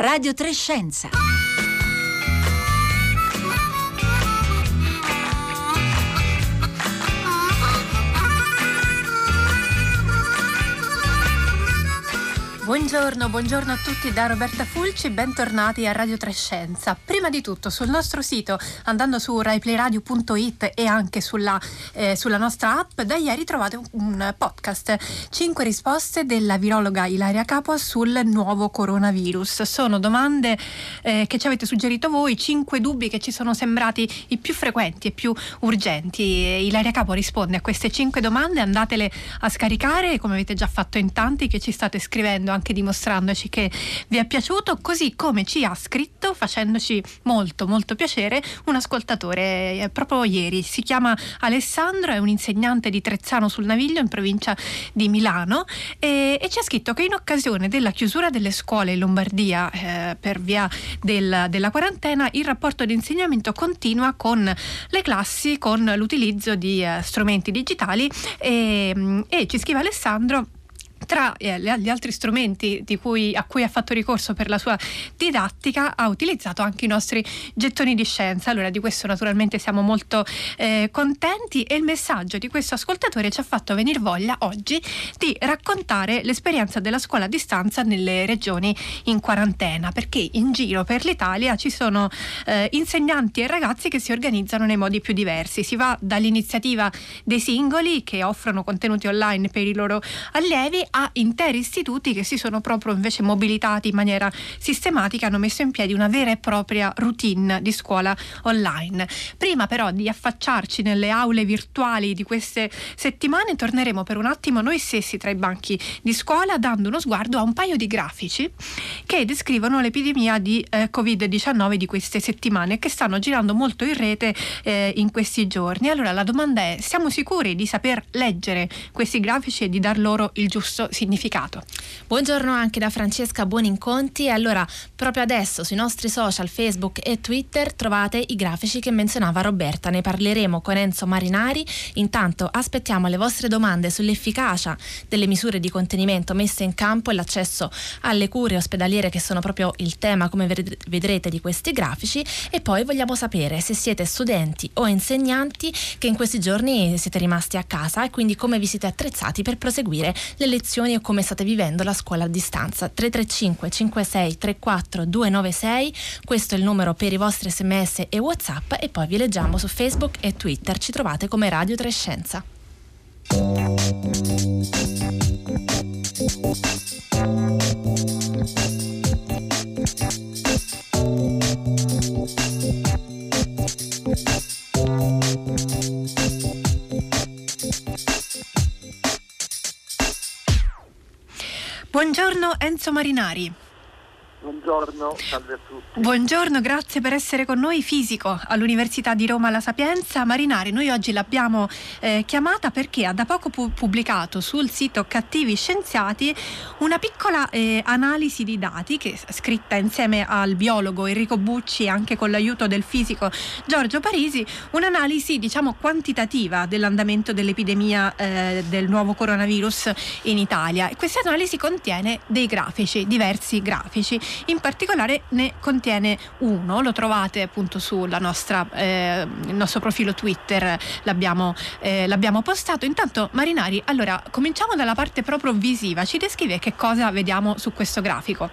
Radio Trescenza. Buongiorno, buongiorno, a tutti da Roberta Fulci, bentornati a Radio Trescenza. Prima di tutto sul nostro sito, andando su raiplayradio.it e anche sulla, eh, sulla, nostra app, da ieri trovate un podcast, 5 risposte della virologa Ilaria Capua sul nuovo coronavirus. Sono domande eh, che ci avete suggerito voi, 5 dubbi che ci sono sembrati i più frequenti e più urgenti. Ilaria Capua risponde a queste 5 domande, andatele a scaricare come avete già fatto in tanti che ci state scrivendo anche dimostrandoci che vi è piaciuto, così come ci ha scritto, facendoci molto molto piacere, un ascoltatore eh, proprio ieri. Si chiama Alessandro, è un insegnante di Trezzano sul Naviglio in provincia di Milano e, e ci ha scritto che in occasione della chiusura delle scuole in Lombardia eh, per via del, della quarantena il rapporto di insegnamento continua con le classi, con l'utilizzo di eh, strumenti digitali e, e ci scrive Alessandro tra eh, gli altri strumenti cui, a cui ha fatto ricorso per la sua didattica ha utilizzato anche i nostri gettoni di scienza. Allora di questo naturalmente siamo molto eh, contenti e il messaggio di questo ascoltatore ci ha fatto venire voglia oggi di raccontare l'esperienza della scuola a distanza nelle regioni in quarantena perché in giro per l'Italia ci sono eh, insegnanti e ragazzi che si organizzano nei modi più diversi. Si va dall'iniziativa dei singoli che offrono contenuti online per i loro allievi a interi istituti che si sono proprio invece mobilitati in maniera sistematica, hanno messo in piedi una vera e propria routine di scuola online. Prima però di affacciarci nelle aule virtuali di queste settimane, torneremo per un attimo noi stessi tra i banchi di scuola dando uno sguardo a un paio di grafici che descrivono l'epidemia di eh, Covid-19 di queste settimane che stanno girando molto in rete eh, in questi giorni. Allora la domanda è, siamo sicuri di saper leggere questi grafici e di dar loro il giusto significato. Buongiorno anche da Francesca Buoninconti. Allora, proprio adesso sui nostri social Facebook e Twitter trovate i grafici che menzionava Roberta. Ne parleremo con Enzo Marinari. Intanto aspettiamo le vostre domande sull'efficacia delle misure di contenimento messe in campo e l'accesso alle cure ospedaliere che sono proprio il tema, come vedrete, di questi grafici. E poi vogliamo sapere se siete studenti o insegnanti che in questi giorni siete rimasti a casa e quindi come vi siete attrezzati per proseguire le lezioni lezioni e come state vivendo la scuola a distanza. 335 56 34 296, questo è il numero per i vostri sms e whatsapp e poi vi leggiamo su Facebook e Twitter, ci trovate come Radio Trescenza. Buongiorno Enzo Marinari. Buongiorno, salve a tutti. Buongiorno, grazie per essere con noi fisico all'Università di Roma La Sapienza. Marinari, noi oggi l'abbiamo eh, chiamata perché ha da poco pu- pubblicato sul sito Cattivi Scienziati una piccola eh, analisi di dati che scritta insieme al biologo Enrico Bucci e anche con l'aiuto del fisico Giorgio Parisi, un'analisi diciamo quantitativa dell'andamento dell'epidemia eh, del nuovo coronavirus in Italia. E questa analisi contiene dei grafici, diversi grafici in particolare ne contiene uno, lo trovate appunto sul eh, nostro profilo Twitter, l'abbiamo, eh, l'abbiamo postato. Intanto Marinari, allora cominciamo dalla parte proprio visiva, ci descrive che cosa vediamo su questo grafico?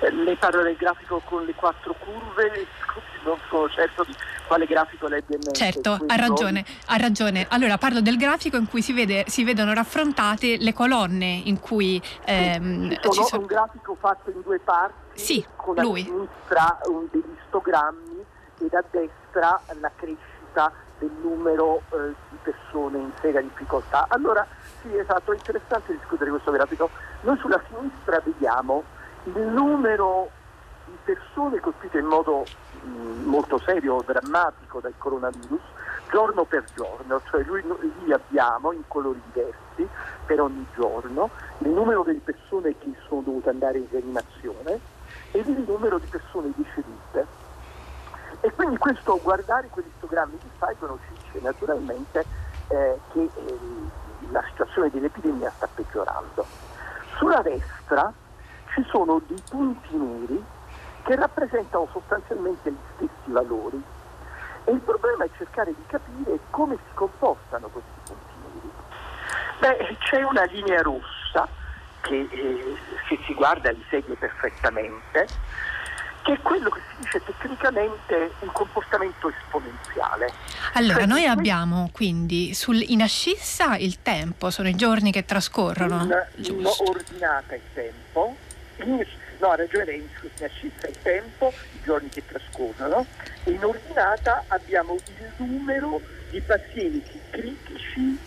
Eh, lei parla del grafico con le quattro curve, non so certo di quale grafico lei abbia in mente. Certo, ha ragione, ha ragione. Allora parlo del grafico in cui si, vede, si vedono raffrontate le colonne in cui... Ehm, sì, sono, sono... un grafico fatto in due parti, sì, con lui. a sinistra un, degli istogrammi e a destra la crescita del numero eh, di persone in sega difficoltà. Allora, sì, esatto, è interessante discutere questo grafico. Noi sulla sinistra vediamo il numero di persone colpite in modo molto serio, drammatico dal coronavirus, giorno per giorno, cioè lui, lì abbiamo in colori diversi per ogni giorno il numero delle persone che sono dovute andare in rianimazione ed il numero di persone decedute. E quindi questo guardare quegli istogrammi di Saigon ci dice naturalmente eh, che eh, la situazione dell'epidemia sta peggiorando. Sulla destra ci sono dei punti neri che rappresentano sostanzialmente gli stessi valori. E il problema è cercare di capire come si comportano questi punti neri. Beh, c'è una linea rossa che eh, se si guarda li segue perfettamente, che è quello che si dice tecnicamente un comportamento esponenziale. Allora, cioè, noi abbiamo quindi sul, in ascissa il tempo, sono i giorni che trascorrono. In, in ordinata il tempo, no, ha ragione lei, in ascissa il tempo, i giorni che trascorrono, e in ordinata abbiamo il numero di pazienti critici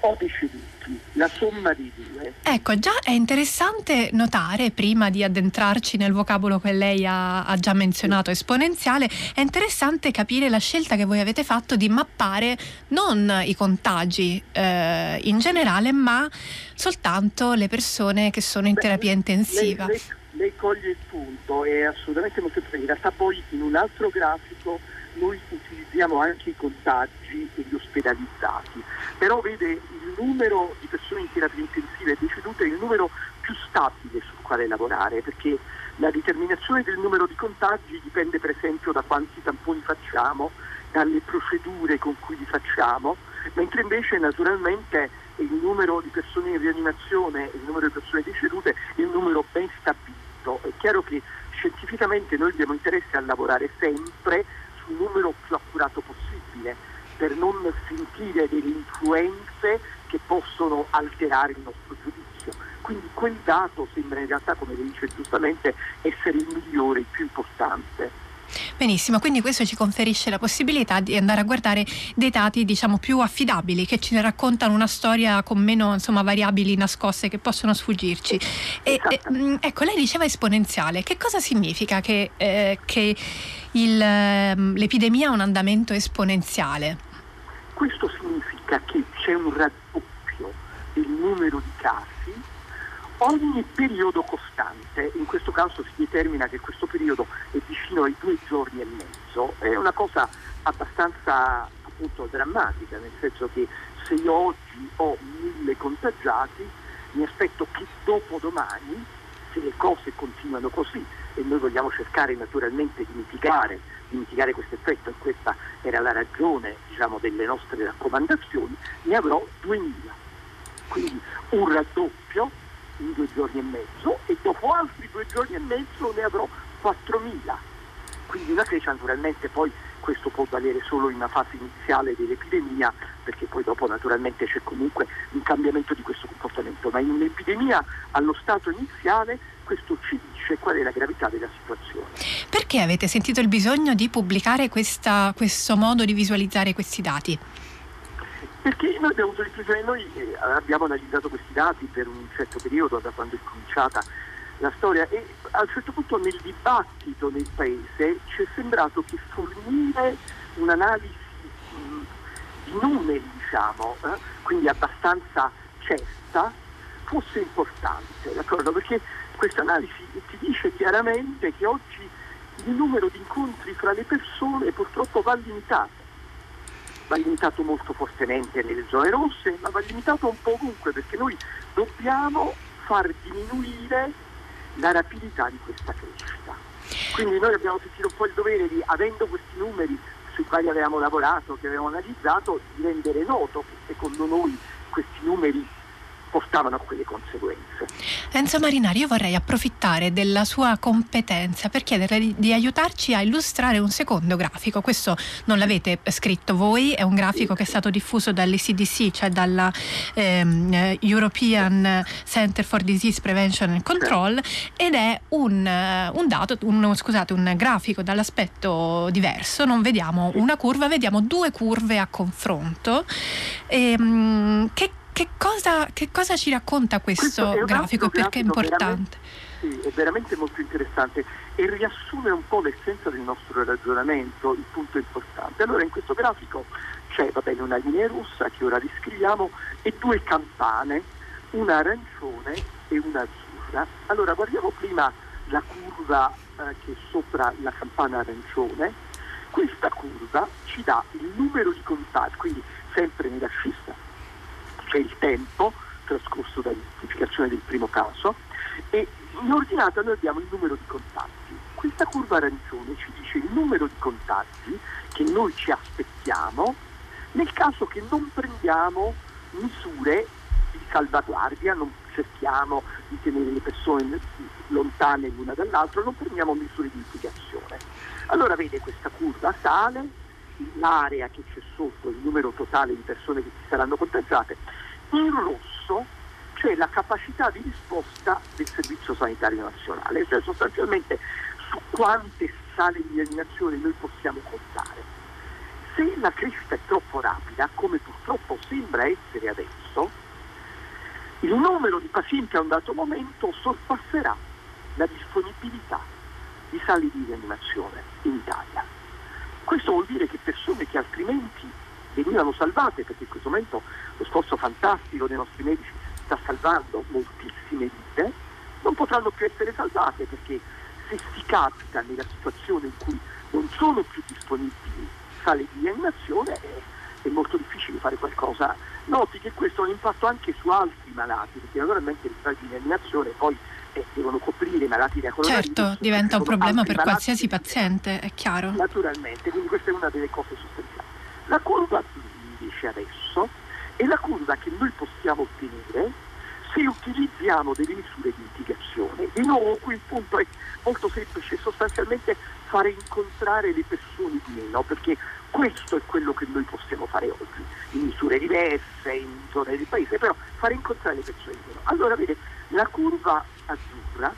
o deceduti, la somma dei due. Ecco, già è interessante notare, prima di addentrarci nel vocabolo che lei ha, ha già menzionato, esponenziale, è interessante capire la scelta che voi avete fatto di mappare non i contagi eh, in generale, ma soltanto le persone che sono in Beh, terapia intensiva. Lei, lei, lei, coglie il punto, è assolutamente molto. In realtà poi in un altro grafico noi utilizziamo anche i contagi e gli ospedalizzati, però vede il numero di persone in terapia intensiva e decedute è il numero più stabile sul quale lavorare, perché la determinazione del numero di contagi dipende per esempio da quanti tamponi facciamo, dalle procedure con cui li facciamo, mentre invece naturalmente il numero di persone in rianimazione e il numero di persone decedute è un numero ben stabilito. È chiaro che scientificamente noi abbiamo interesse a lavorare sempre sul numero più accurato possibile per non sentire delle influenze che possono alterare il nostro giudizio. Quindi quel dato sembra in realtà, come dice giustamente, essere il migliore, il più importante. Benissimo, quindi questo ci conferisce la possibilità di andare a guardare dei dati diciamo più affidabili che ci raccontano una storia con meno insomma, variabili nascoste che possono sfuggirci. E, e, mm, ecco, lei diceva esponenziale, che cosa significa che, eh, che il, ehm, l'epidemia ha un andamento esponenziale? Questo significa che c'è un raddoppio del numero di casi ogni periodo costante, in questo caso si determina che questo periodo è vicino ai due giorni e mezzo, è una cosa abbastanza appunto drammatica, nel senso che se io oggi ho mille contagiati, mi aspetto che dopo domani, se le cose continuano così, e noi vogliamo cercare naturalmente di mitigare, di mitigare questo effetto, e questa era la ragione diciamo, delle nostre raccomandazioni, ne avrò 2000. Quindi un raddoppio in due giorni e mezzo e dopo altri due giorni e mezzo ne avrò 4.000. Quindi una crescita naturalmente poi questo può valere solo in una fase iniziale dell'epidemia perché poi dopo naturalmente c'è comunque un cambiamento di questo comportamento, ma in un'epidemia allo stato iniziale questo ci dice qual è la gravità della situazione. Perché avete sentito il bisogno di pubblicare questa, questo modo di visualizzare questi dati? Perché noi abbiamo avuto riflessione, noi abbiamo analizzato questi dati per un certo periodo, da quando è cominciata la storia, e a un certo punto nel dibattito nel paese ci è sembrato che fornire un'analisi mh, di numeri, diciamo, eh, quindi abbastanza certa, fosse importante, d'accordo? Perché questa analisi ti dice chiaramente che oggi il numero di incontri fra le persone purtroppo va limitato va limitato molto fortemente nelle zone rosse, ma va limitato un po' ovunque perché noi dobbiamo far diminuire la rapidità di questa crescita. Quindi noi abbiamo sentito un po' il dovere di, avendo questi numeri sui quali avevamo lavorato, che avevamo analizzato, di rendere noto che secondo noi questi numeri portavano a quelle conseguenze. Enzo Marinari, io vorrei approfittare della sua competenza per chiederle di, di, aiutarci a illustrare un secondo grafico. Questo non l'avete scritto voi, è un grafico che è stato diffuso dall'ECDC, cioè dalla ehm, European Center for Disease Prevention and Control, ed è un, un dato, un, scusate, un grafico dall'aspetto diverso. Non vediamo una curva, vediamo due curve a confronto. Ehm, che che cosa, che cosa, ci racconta questo, questo grafico e perché è importante? Sì, è veramente molto interessante e riassume un po' l'essenza del nostro ragionamento, il punto importante. Allora in questo grafico c'è va bene, una linea rossa che ora riscriviamo e due campane, una arancione e una azzurra. Allora guardiamo prima la curva eh, che è sopra la campana arancione. Questa curva ci dà il numero di contatti, quindi sempre nella scissa c'è il tempo trascorso dall'identificazione del primo caso e in ordinata noi abbiamo il numero di contatti. Questa curva arancione ci dice il numero di contatti che noi ci aspettiamo nel caso che non prendiamo misure di salvaguardia, non cerchiamo di tenere le persone lontane l'una dall'altra, non prendiamo misure di mitigazione. Allora vede questa curva sale, l'area che c'è sotto, il numero totale di persone che si saranno contagiate, in rosso c'è la capacità di risposta del Servizio Sanitario Nazionale, cioè sostanzialmente su quante sale di eliminazione noi possiamo contare. Se la crescita è troppo rapida, come purtroppo sembra essere adesso, il numero di pazienti a un dato momento sorpasserà la disponibilità di sale di rianimazione in Italia. Questo vuol dire che persone che altrimenti venivano salvate, perché in questo momento lo sforzo fantastico dei nostri medici sta salvando moltissime vite, non potranno più essere salvate perché se si capita nella situazione in cui non sono più disponibili sale di rianimazione è, è molto difficile fare qualcosa. Noti che questo ha un impatto anche su altri malati, perché naturalmente le sale di rianimazione poi eh, devono coprire i malati da coronavirus. Certo, diventa un problema per qualsiasi paziente, è chiaro. Naturalmente, quindi questa è una delle cose sostanziali. La curva invece adesso è la curva che noi possiamo ottenere se utilizziamo delle misure di mitigazione. Di nuovo qui il punto è molto semplice, sostanzialmente fare incontrare le persone di meno, perché questo è quello che noi possiamo fare oggi, in misure diverse, in zone del paese, però fare incontrare le persone di meno. Allora vede, la curva azzurra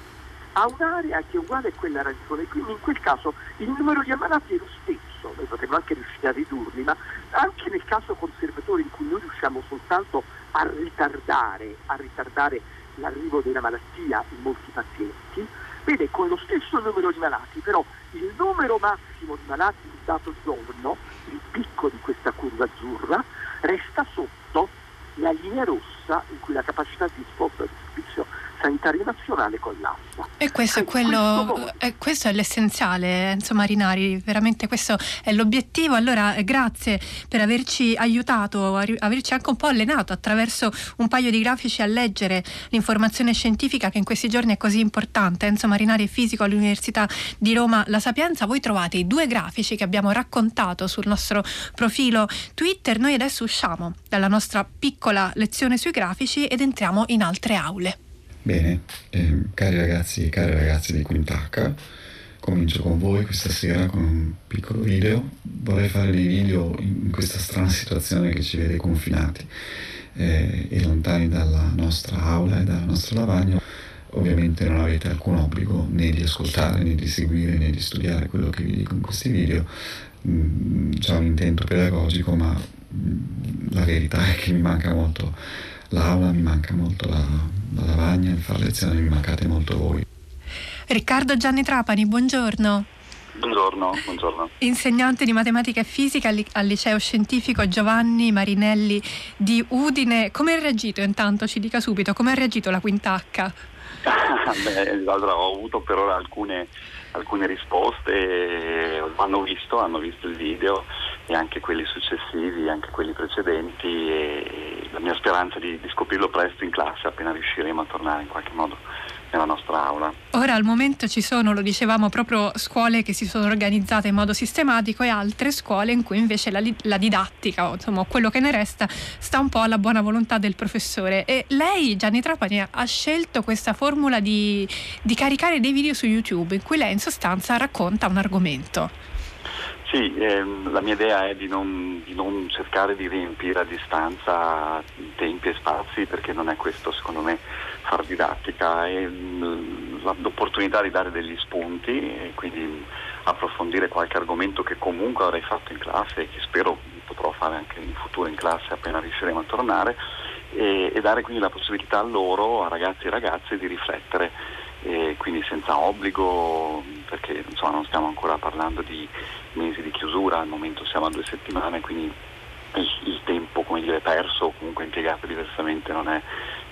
ha un'area che è uguale a quella arancione, quindi in quel caso il numero di ammalati è lo stesso, noi potremmo anche riuscire a ridurli, ma anche nel caso conservatore in cui noi riusciamo soltanto a ritardare, a ritardare l'arrivo della malattia in molti pazienti, vede con lo stesso numero di malati, però il numero massimo di malati in dato giorno, il picco di questa curva azzurra, resta sotto la linea rossa in cui la capacità di risposta del servizio sanitario nazionale collassa. E questo è, quello, questo, eh, questo è l'essenziale, Enzo Marinari, veramente questo è l'obiettivo. Allora eh, grazie per averci aiutato, averci anche un po' allenato attraverso un paio di grafici a leggere l'informazione scientifica che in questi giorni è così importante. Enzo Marinari è fisico all'Università di Roma La Sapienza. Voi trovate i due grafici che abbiamo raccontato sul nostro profilo Twitter. Noi adesso usciamo dalla nostra piccola lezione sui grafici ed entriamo in altre aule. Bene, eh, cari ragazzi e cari ragazzi di Quintacca, comincio con voi questa sera con un piccolo video. Vorrei fare dei video in questa strana situazione che ci vede confinati eh, e lontani dalla nostra aula e dalla nostra lavagna. Ovviamente non avete alcun obbligo né di ascoltare, né di seguire, né di studiare quello che vi dico in questi video. Mm, c'è un intento pedagogico, ma mm, la verità è che mi manca molto l'aula, mi manca molto la, la lavagna, il fare lezioni, mi mancate molto voi. Riccardo Gianni Trapani, buongiorno. Buongiorno, buongiorno. Insegnante di matematica e fisica al liceo scientifico Giovanni Marinelli di Udine. Come ha reagito intanto? Ci dica subito, come ha reagito la quinta H? Beh, allora, ho avuto per ora alcune, alcune risposte, hanno visto, hanno visto il video e anche quelli successivi, anche quelli precedenti e la mia speranza di, di scoprirlo presto in classe appena riusciremo a tornare in qualche modo nella nostra aula. Ora al momento ci sono, lo dicevamo, proprio scuole che si sono organizzate in modo sistematico e altre scuole in cui invece la, la didattica, o insomma quello che ne resta, sta un po' alla buona volontà del professore. E lei, Gianni Trapani, ha scelto questa formula di, di caricare dei video su YouTube in cui lei in sostanza racconta un argomento. Sì, ehm, la mia idea è di non, di non, cercare di riempire a distanza tempi e spazi perché non è questo secondo me far didattica, è mm, l'opportunità di dare degli spunti e quindi approfondire qualche argomento che comunque avrei fatto in classe e che spero potrò fare anche in futuro in classe appena riusciremo a tornare e, e dare quindi la possibilità a loro, a ragazzi e ragazze, di riflettere e quindi senza obbligo perché insomma, non stiamo ancora parlando di mesi di chiusura, al momento siamo a due settimane, quindi il, il tempo dire, perso o comunque impiegato diversamente non è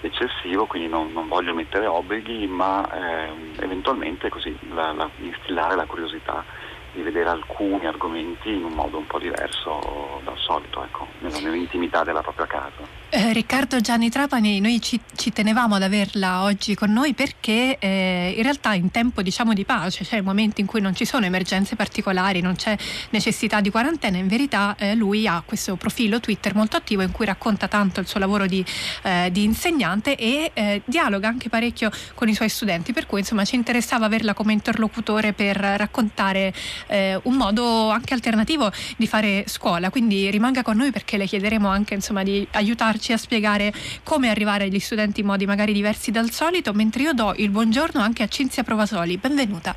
eccessivo, quindi non, non voglio mettere obblighi, ma eh, eventualmente così la, la, instillare la curiosità di vedere alcuni argomenti in un modo un po' diverso dal solito, ecco, nell'intimità della propria casa. Eh, Riccardo Gianni Trapani, noi ci, ci, tenevamo ad averla oggi con noi perché eh, in realtà in tempo diciamo di pace, cioè momenti in cui non ci sono emergenze particolari, non c'è necessità di quarantena, in verità eh, lui ha questo profilo Twitter molto attivo in cui racconta tanto il suo lavoro di, eh, di insegnante e eh, dialoga anche parecchio con i suoi studenti, per cui insomma ci interessava averla come interlocutore per raccontare eh, un modo anche alternativo di fare scuola, quindi rimanga con noi perché le chiederemo anche insomma di aiutarci a spiegare come arrivare agli studenti in modi magari diversi dal solito, mentre io do il buongiorno anche a Cinzia Provasoli. Benvenuta.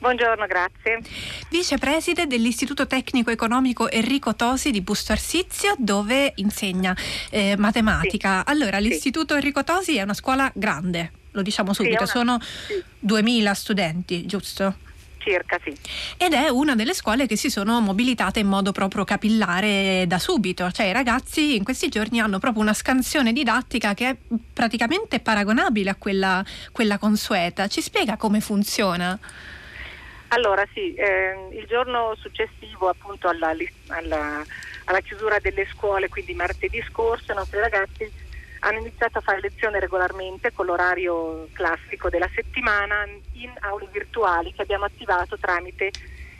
Buongiorno, grazie. Vicepreside dell'Istituto Tecnico Economico Enrico Tosi di Busto Arsizio, dove insegna eh, matematica. Sì. Allora, l'Istituto sì. Enrico Tosi è una scuola grande, lo diciamo subito, sì, una... sono 2000 studenti, giusto? Circa, sì. Ed è una delle scuole che si sono mobilitate in modo proprio capillare da subito, cioè i ragazzi in questi giorni hanno proprio una scansione didattica che è praticamente paragonabile a quella, quella consueta. Ci spiega come funziona? Allora sì, eh, il giorno successivo appunto alla, alla, alla chiusura delle scuole, quindi martedì scorso, i nostri ragazzi hanno iniziato a fare lezione regolarmente con l'orario classico della settimana in aule virtuali che abbiamo attivato tramite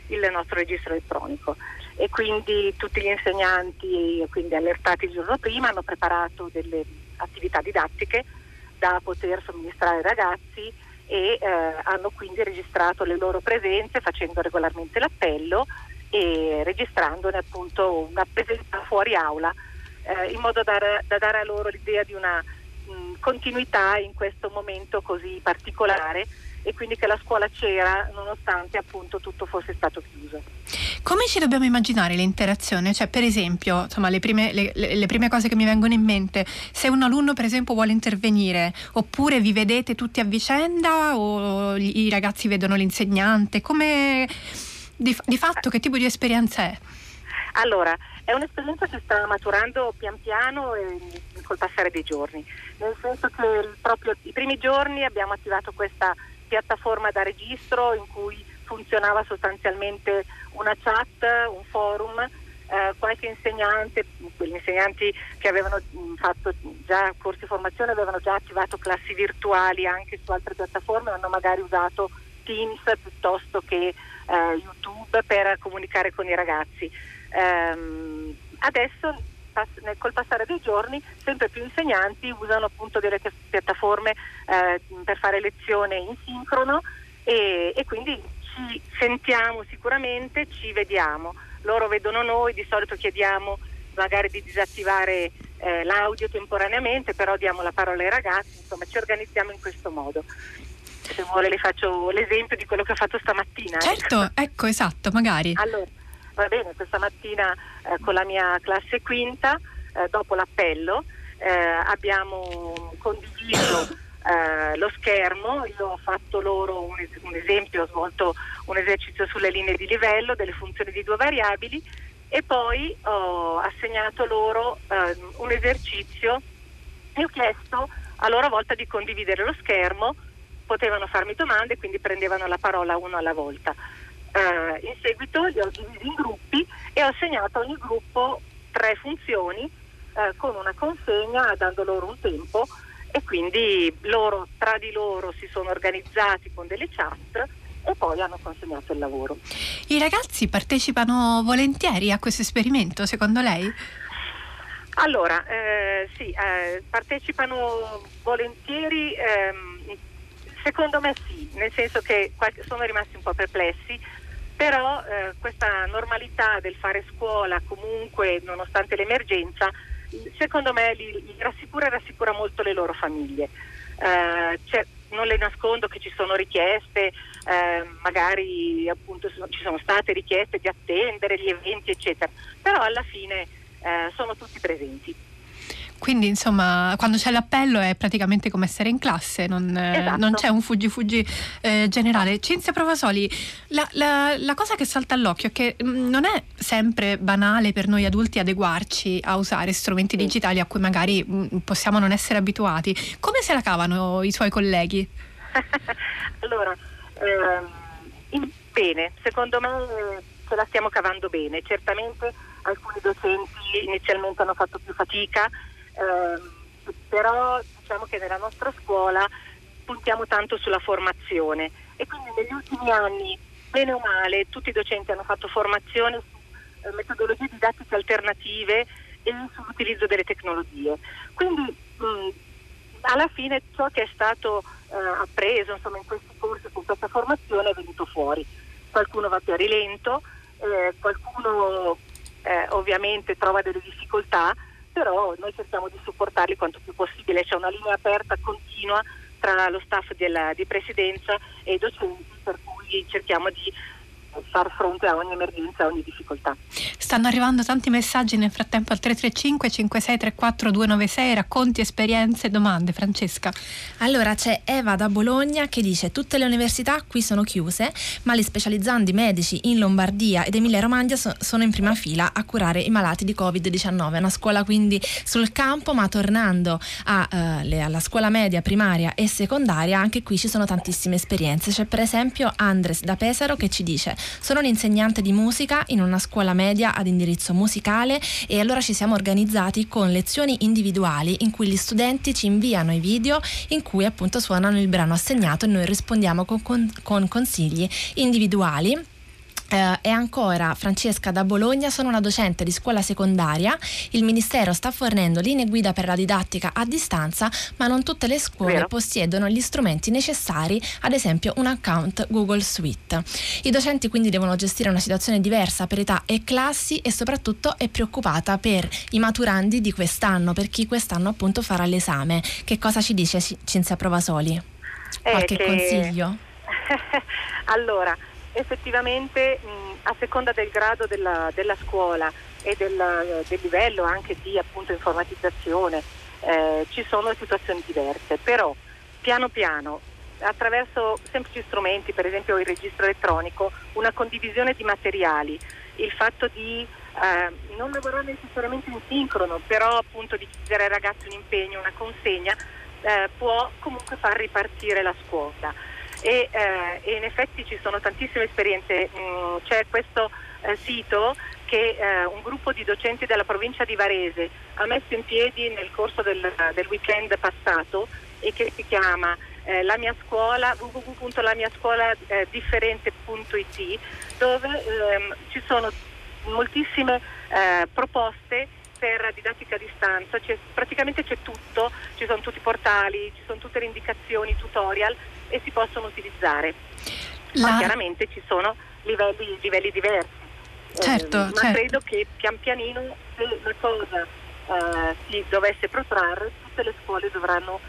il nostro registro elettronico. E quindi tutti gli insegnanti, quindi allertati il giorno prima, hanno preparato delle attività didattiche da poter somministrare ai ragazzi e eh, hanno quindi registrato le loro presenze facendo regolarmente l'appello e registrandone appunto una presenza fuori aula eh, in modo da, da, dare a loro l'idea di una mh, continuità in questo momento così particolare e quindi che la scuola c'era nonostante appunto tutto fosse stato chiuso. Come ci dobbiamo immaginare l'interazione? Cioè, per esempio, insomma, le prime, le, le prime, cose che mi vengono in mente, se un alunno per esempio vuole intervenire, oppure vi vedete tutti a vicenda o i ragazzi vedono l'insegnante, come di, di fatto che tipo di esperienza è? Allora, è un'esperienza che sta maturando pian piano e col passare dei giorni, nel senso che proprio i primi giorni abbiamo attivato questa piattaforma da registro in cui funzionava sostanzialmente una chat, un forum, eh, qualche insegnante, quegli insegnanti che avevano fatto già corsi di formazione avevano già attivato classi virtuali anche su altre piattaforme, hanno magari usato Teams piuttosto che eh, YouTube per comunicare con i ragazzi. Ehm, adesso col passare dei giorni sempre più insegnanti usano appunto delle piattaforme eh, per fare lezione in sincrono e, e, quindi ci sentiamo sicuramente, ci vediamo. Loro vedono noi, di solito chiediamo magari di disattivare eh, l'audio temporaneamente, però diamo la parola ai ragazzi, insomma ci organizziamo in questo modo. Se vuole le faccio l'esempio di quello che ho fatto stamattina. Certo, ecco, ecco esatto, magari. Allora, va bene, questa mattina eh, con la mia classe quinta, eh, dopo l'appello, eh, abbiamo condiviso eh, lo schermo, io ho fatto loro un, es- un, esempio, ho svolto un esercizio sulle linee di livello delle funzioni di due variabili e poi ho assegnato loro ehm, un esercizio e ho chiesto a loro volta di condividere lo schermo, potevano farmi domande, quindi prendevano la parola uno alla volta eh, in seguito li ho divisi in gruppi e ho assegnato a ogni gruppo tre funzioni eh, con una consegna dando loro un tempo e quindi loro tra di loro si sono organizzati con delle chat e poi hanno consegnato il lavoro. I ragazzi partecipano volentieri a questo esperimento, secondo lei? Allora, eh, sì, eh, partecipano volentieri, ehm, secondo me sì, nel senso che sono rimasti un po' perplessi però eh, questa normalità del fare scuola comunque nonostante l'emergenza secondo me li, li rassicura e rassicura molto le loro famiglie. Eh, non le nascondo che ci sono richieste, eh, magari appunto ci sono state richieste di attendere gli eventi eccetera, però alla fine eh, sono tutti presenti. Quindi insomma quando c'è l'appello è praticamente come essere in classe, non, eh, esatto. non c'è un fuggi-fuggi eh, generale. Cinzia Provasoli, la, la, la, cosa che salta all'occhio è che mm, non è sempre banale per noi adulti adeguarci a usare strumenti sì. digitali a cui magari mm, possiamo non essere abituati. Come se la cavano i suoi colleghi? allora, ehm, bene, secondo me ce la stiamo cavando bene. Certamente alcuni docenti inizialmente hanno fatto più fatica, eh, però diciamo che nella nostra scuola puntiamo tanto sulla formazione e quindi negli ultimi anni, bene o male, tutti i docenti hanno fatto formazione su eh, metodologie didattiche alternative e sull'utilizzo delle tecnologie. Quindi mh, alla fine ciò che è stato eh, appreso insomma, in questi corsi, con questa formazione è venuto fuori. Qualcuno va più a rilento, eh, qualcuno eh, ovviamente trova delle difficoltà, però noi cerchiamo di supportarli quanto più possibile, c'è una linea aperta continua tra lo staff della, di presidenza e i docenti per cui cerchiamo di far fronte a ogni emergenza, a ogni difficoltà. Stanno arrivando tanti messaggi nel frattempo al 335 5634 296, racconti, esperienze, domande. Francesca. Allora c'è Eva da Bologna che dice tutte le università qui sono chiuse, ma gli specializzandi medici in Lombardia ed Emilia Romagna so- sono in prima fila a curare i malati di Covid-19. Una scuola quindi sul campo, ma tornando a, uh, le, alla scuola media, primaria e secondaria, anche qui ci sono tantissime esperienze. C'è per esempio Andres da Pesaro che ci dice sono un insegnante di musica in una scuola media ad indirizzo musicale e allora ci siamo organizzati con lezioni individuali in cui gli studenti ci inviano i video in cui appunto suonano il brano assegnato e noi rispondiamo con, con, con consigli individuali eh, e ancora Francesca da Bologna, sono una docente di scuola secondaria, il Ministero sta fornendo linee guida per la didattica a distanza, ma non tutte le scuole Vero. possiedono gli strumenti necessari, ad esempio un account Google Suite. I docenti quindi devono gestire una situazione diversa per età e classi e soprattutto è preoccupata per i maturandi di quest'anno, per chi quest'anno appunto farà l'esame. Che cosa ci dice Cinzia Provasoli? Qualche che... consiglio? allora, effettivamente mh, a seconda del grado della, della scuola e del, del, livello anche di appunto, informatizzazione eh, ci sono situazioni diverse, però piano piano attraverso semplici strumenti, per esempio il registro elettronico, una condivisione di materiali, il fatto di eh, non lavorare necessariamente in sincrono, però appunto di chiedere ai ragazzi un impegno, una consegna, eh, può comunque far ripartire la scuola e, eh, e in effetti ci sono tantissime esperienze. Mm, c'è questo eh, sito che eh, un gruppo di docenti della provincia di Varese ha messo in piedi nel corso del, del weekend passato e che si chiama eh, la mia scuola www.lamiascuoladifferente.it dove ehm, ci sono moltissime eh, proposte per didattica a distanza, c'è, praticamente c'è tutto, ci sono tutti i portali, ci sono tutte le indicazioni, tutorial e si possono utilizzare. La... Ma chiaramente ci sono livelli, livelli diversi. Certo, eh, certo. Ma credo che pian pianino se la cosa eh, si dovesse protrarre, tutte le scuole dovranno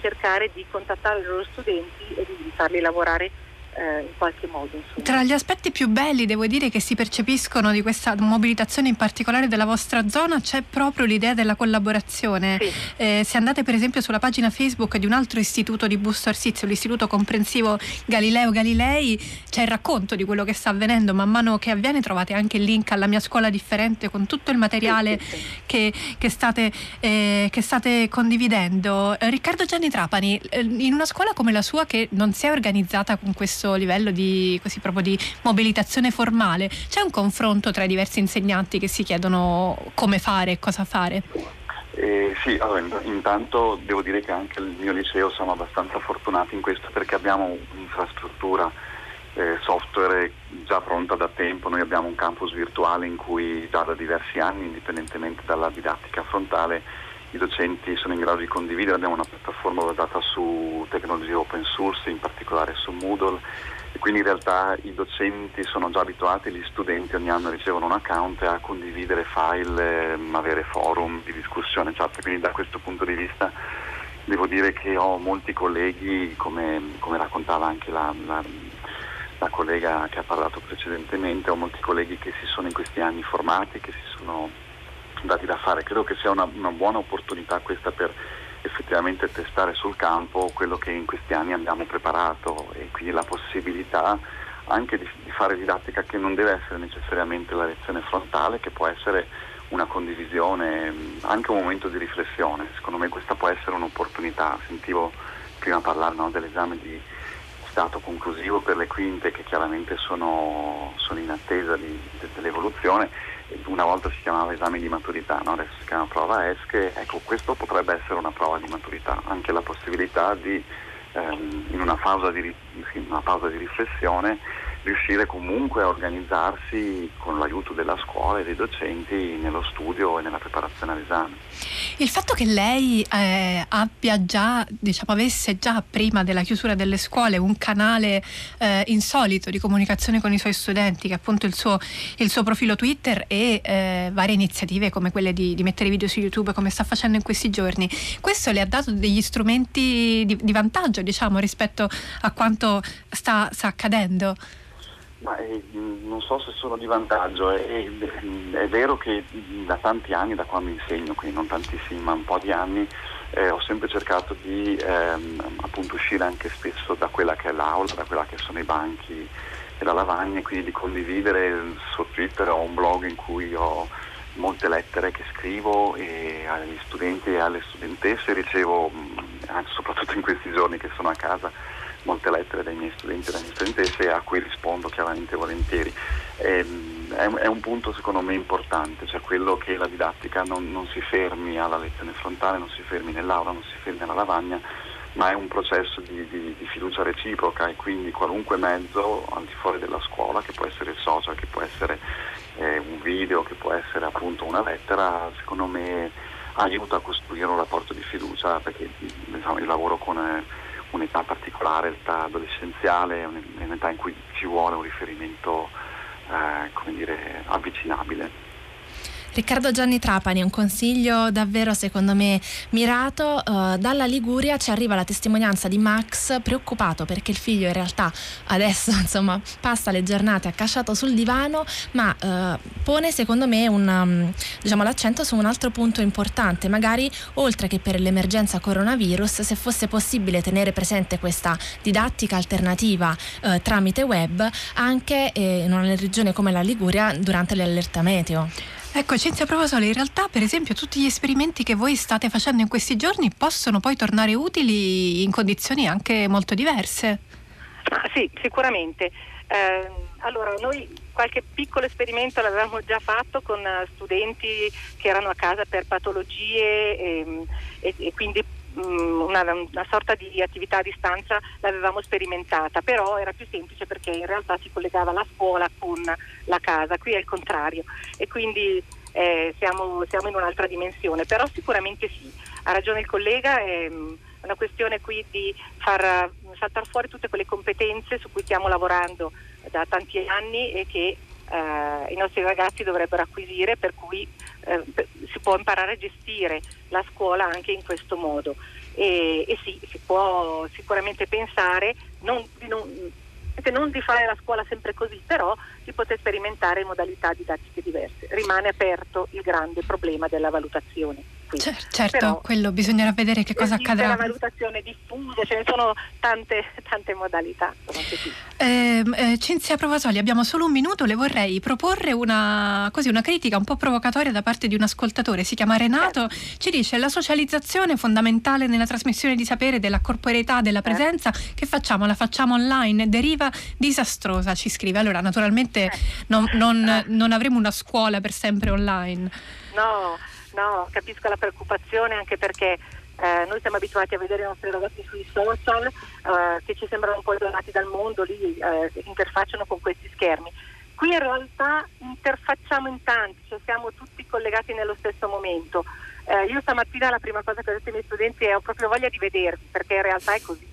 cercare di contattare i loro studenti e di farli lavorare eh, in qualche modo. Insomma. Tra gli aspetti più belli, devo dire, che si percepiscono di questa mobilitazione in particolare della vostra zona, c'è proprio l'idea della collaborazione. Sì. Eh, se andate per esempio sulla pagina Facebook di un altro istituto di Busto Arsizio, l'istituto comprensivo Galileo Galilei, c'è il racconto di quello che sta avvenendo. Man mano che avviene trovate anche il link alla mia scuola differente con tutto il materiale sì, sì, che, che, state, eh, che, state, condividendo. Riccardo Gianni Trapani, eh, in una scuola come la sua che non si è organizzata con questo questo livello di, così, di mobilitazione formale, c'è un confronto tra i diversi insegnanti che si chiedono come fare e cosa fare? Eh, sì, allora, intanto devo dire che anche il mio liceo siamo abbastanza fortunati in questo perché abbiamo un'infrastruttura eh, software già pronta da tempo, noi abbiamo un campus virtuale in cui già da diversi anni, indipendentemente dalla didattica frontale, i docenti sono in grado di condividere, abbiamo una piattaforma basata su tecnologie open source, in particolare su Moodle e quindi in realtà i docenti sono già abituati, gli studenti ogni anno ricevono un account a condividere file, ehm, avere forum di discussione, chat, quindi da questo punto di vista devo dire che ho molti colleghi, come, come raccontava anche la, la, la collega che ha parlato precedentemente, ho molti colleghi che si sono in questi anni formati, che si sono dati da fare. Credo che sia una, una buona opportunità questa per effettivamente testare sul campo quello che in questi anni abbiamo preparato e quindi la possibilità anche di, di, fare didattica che non deve essere necessariamente la lezione frontale, che può essere una condivisione, anche un momento di riflessione. Secondo me questa può essere un'opportunità. Sentivo prima parlare no, dell'esame di dato conclusivo per le quinte che chiaramente sono, sono in attesa di, de, dell'evoluzione, una volta si chiamava esame di maturità, no? adesso si chiama prova ESCHE, ecco questo potrebbe essere una prova di maturità, anche la possibilità di ehm, in una pausa di, una pausa di riflessione riuscire comunque a organizzarsi con l'aiuto della scuola e dei docenti nello studio e nella preparazione all'esame. Il fatto che lei eh, abbia già, diciamo, avesse già prima della chiusura delle scuole un canale eh, insolito di comunicazione con i suoi studenti, che è appunto il suo, il suo profilo Twitter e eh, varie iniziative come quelle di, di, mettere video su YouTube come sta facendo in questi giorni, questo le ha dato degli strumenti di, di vantaggio, diciamo, rispetto a quanto sta, sta accadendo? Ma, eh, non so se sono di vantaggio, è, è, è, vero che da tanti anni, da quando insegno, quindi non tantissimi ma un po' di anni, eh, ho sempre cercato di ehm, uscire anche spesso da quella che è l'aula, da quella che sono i banchi e la lavagna, quindi di condividere su Twitter ho un blog in cui ho molte lettere che scrivo e agli studenti e alle studentesse ricevo, anche soprattutto in questi giorni che sono a casa, molte lettere dai miei studenti e dalle mie studentesse a cui rispondo chiaramente volentieri. Ehm, è, è, un punto secondo me importante, cioè quello che la didattica non, non si fermi alla lezione frontale, non si fermi nell'aula, non si fermi alla lavagna, ma è un processo di, di, di, fiducia reciproca e quindi qualunque mezzo al di fuori della scuola, che può essere il social, che può essere eh, un video, che può essere appunto una lettera, secondo me aiuta a costruire un rapporto di fiducia perché diciamo, il lavoro con... Eh, un'età particolare, l'età adolescenziale, un'età in cui ci vuole un riferimento eh, dire, avvicinabile. Riccardo Gianni Trapani, un consiglio davvero secondo me mirato. Uh, dalla Liguria ci arriva la testimonianza di Max preoccupato perché il figlio in realtà adesso insomma passa le giornate accasciato sul divano, ma uh, pone secondo me un, um, diciamo, l'accento su un altro punto importante, magari oltre che per l'emergenza coronavirus, se fosse possibile tenere presente questa didattica alternativa uh, tramite web anche eh, in una regione come la Liguria durante le allerta meteo. Ecco, Cinzia Provasole, in realtà per esempio tutti gli esperimenti che voi state facendo in questi giorni possono poi tornare utili in condizioni anche molto diverse. Ah, sì, sicuramente. Eh, allora, noi qualche piccolo esperimento l'avevamo già fatto con eh, studenti che erano a casa per patologie e, ehm, e, e quindi una, una, sorta di attività a distanza l'avevamo sperimentata, però era più semplice perché in realtà si collegava la scuola con la casa, qui è il contrario. E quindi eh, siamo, siamo, in un'altra dimensione, però sicuramente sì, ha ragione il collega, è mm, una questione qui di far saltare fuori tutte quelle competenze su cui stiamo lavorando da tanti anni e che eh, i nostri ragazzi dovrebbero acquisire, per cui eh, si può imparare a gestire la scuola anche in questo modo. E, e sì, si può sicuramente pensare non, non, non di fare la scuola sempre così, però di poter sperimentare modalità didattiche diverse. Rimane aperto il grande problema della valutazione. Cer- certo, Però quello bisognerà vedere che cosa accadrà. la valutazione diffusa, ce ne sono tante, tante modalità. Eh, eh, Cinzia Provasoli, abbiamo solo un minuto, le vorrei proporre una, così, una, critica un po' provocatoria da parte di un ascoltatore, si chiama Renato, certo. ci dice la socializzazione fondamentale nella trasmissione di sapere della corporeità, della certo. presenza, certo. che facciamo? La facciamo online, deriva disastrosa, ci scrive. Allora, naturalmente certo. non, non, eh. non avremo una scuola per sempre online. No, no, capisco la preoccupazione anche perché eh, noi siamo abituati a vedere i nostri ragazzi sui social eh, che ci sembrano un po' isolati dal mondo, lì eh, interfacciano con questi schermi. Qui in realtà interfacciamo in tanti, cioè siamo tutti collegati nello stesso momento. Eh, io stamattina la prima cosa che ho detto ai miei studenti è ho proprio voglia di vedervi, perché in realtà è così.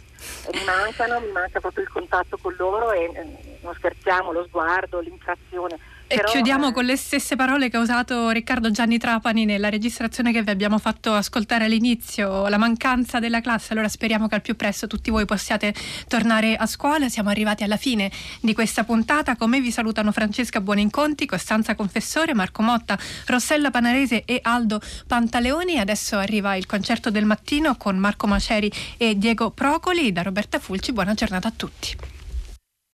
Mi mancano, mi manca proprio il contatto con loro e eh, non scherziamo, lo sguardo, l'interazione e Però, chiudiamo con le stesse parole che ha usato Riccardo Gianni Trapani nella registrazione che vi abbiamo fatto ascoltare all'inizio, la mancanza della classe. Allora speriamo che al più presto tutti voi possiate tornare a scuola. Siamo arrivati alla fine di questa puntata. Con me vi salutano Francesca Buoninconti, Costanza Confessore, Marco Motta, Rossella Panarese e Aldo Pantaleoni. Adesso arriva il concerto del mattino con Marco Maceri e Diego Procoli. Da Roberta Fulci, buona giornata a tutti.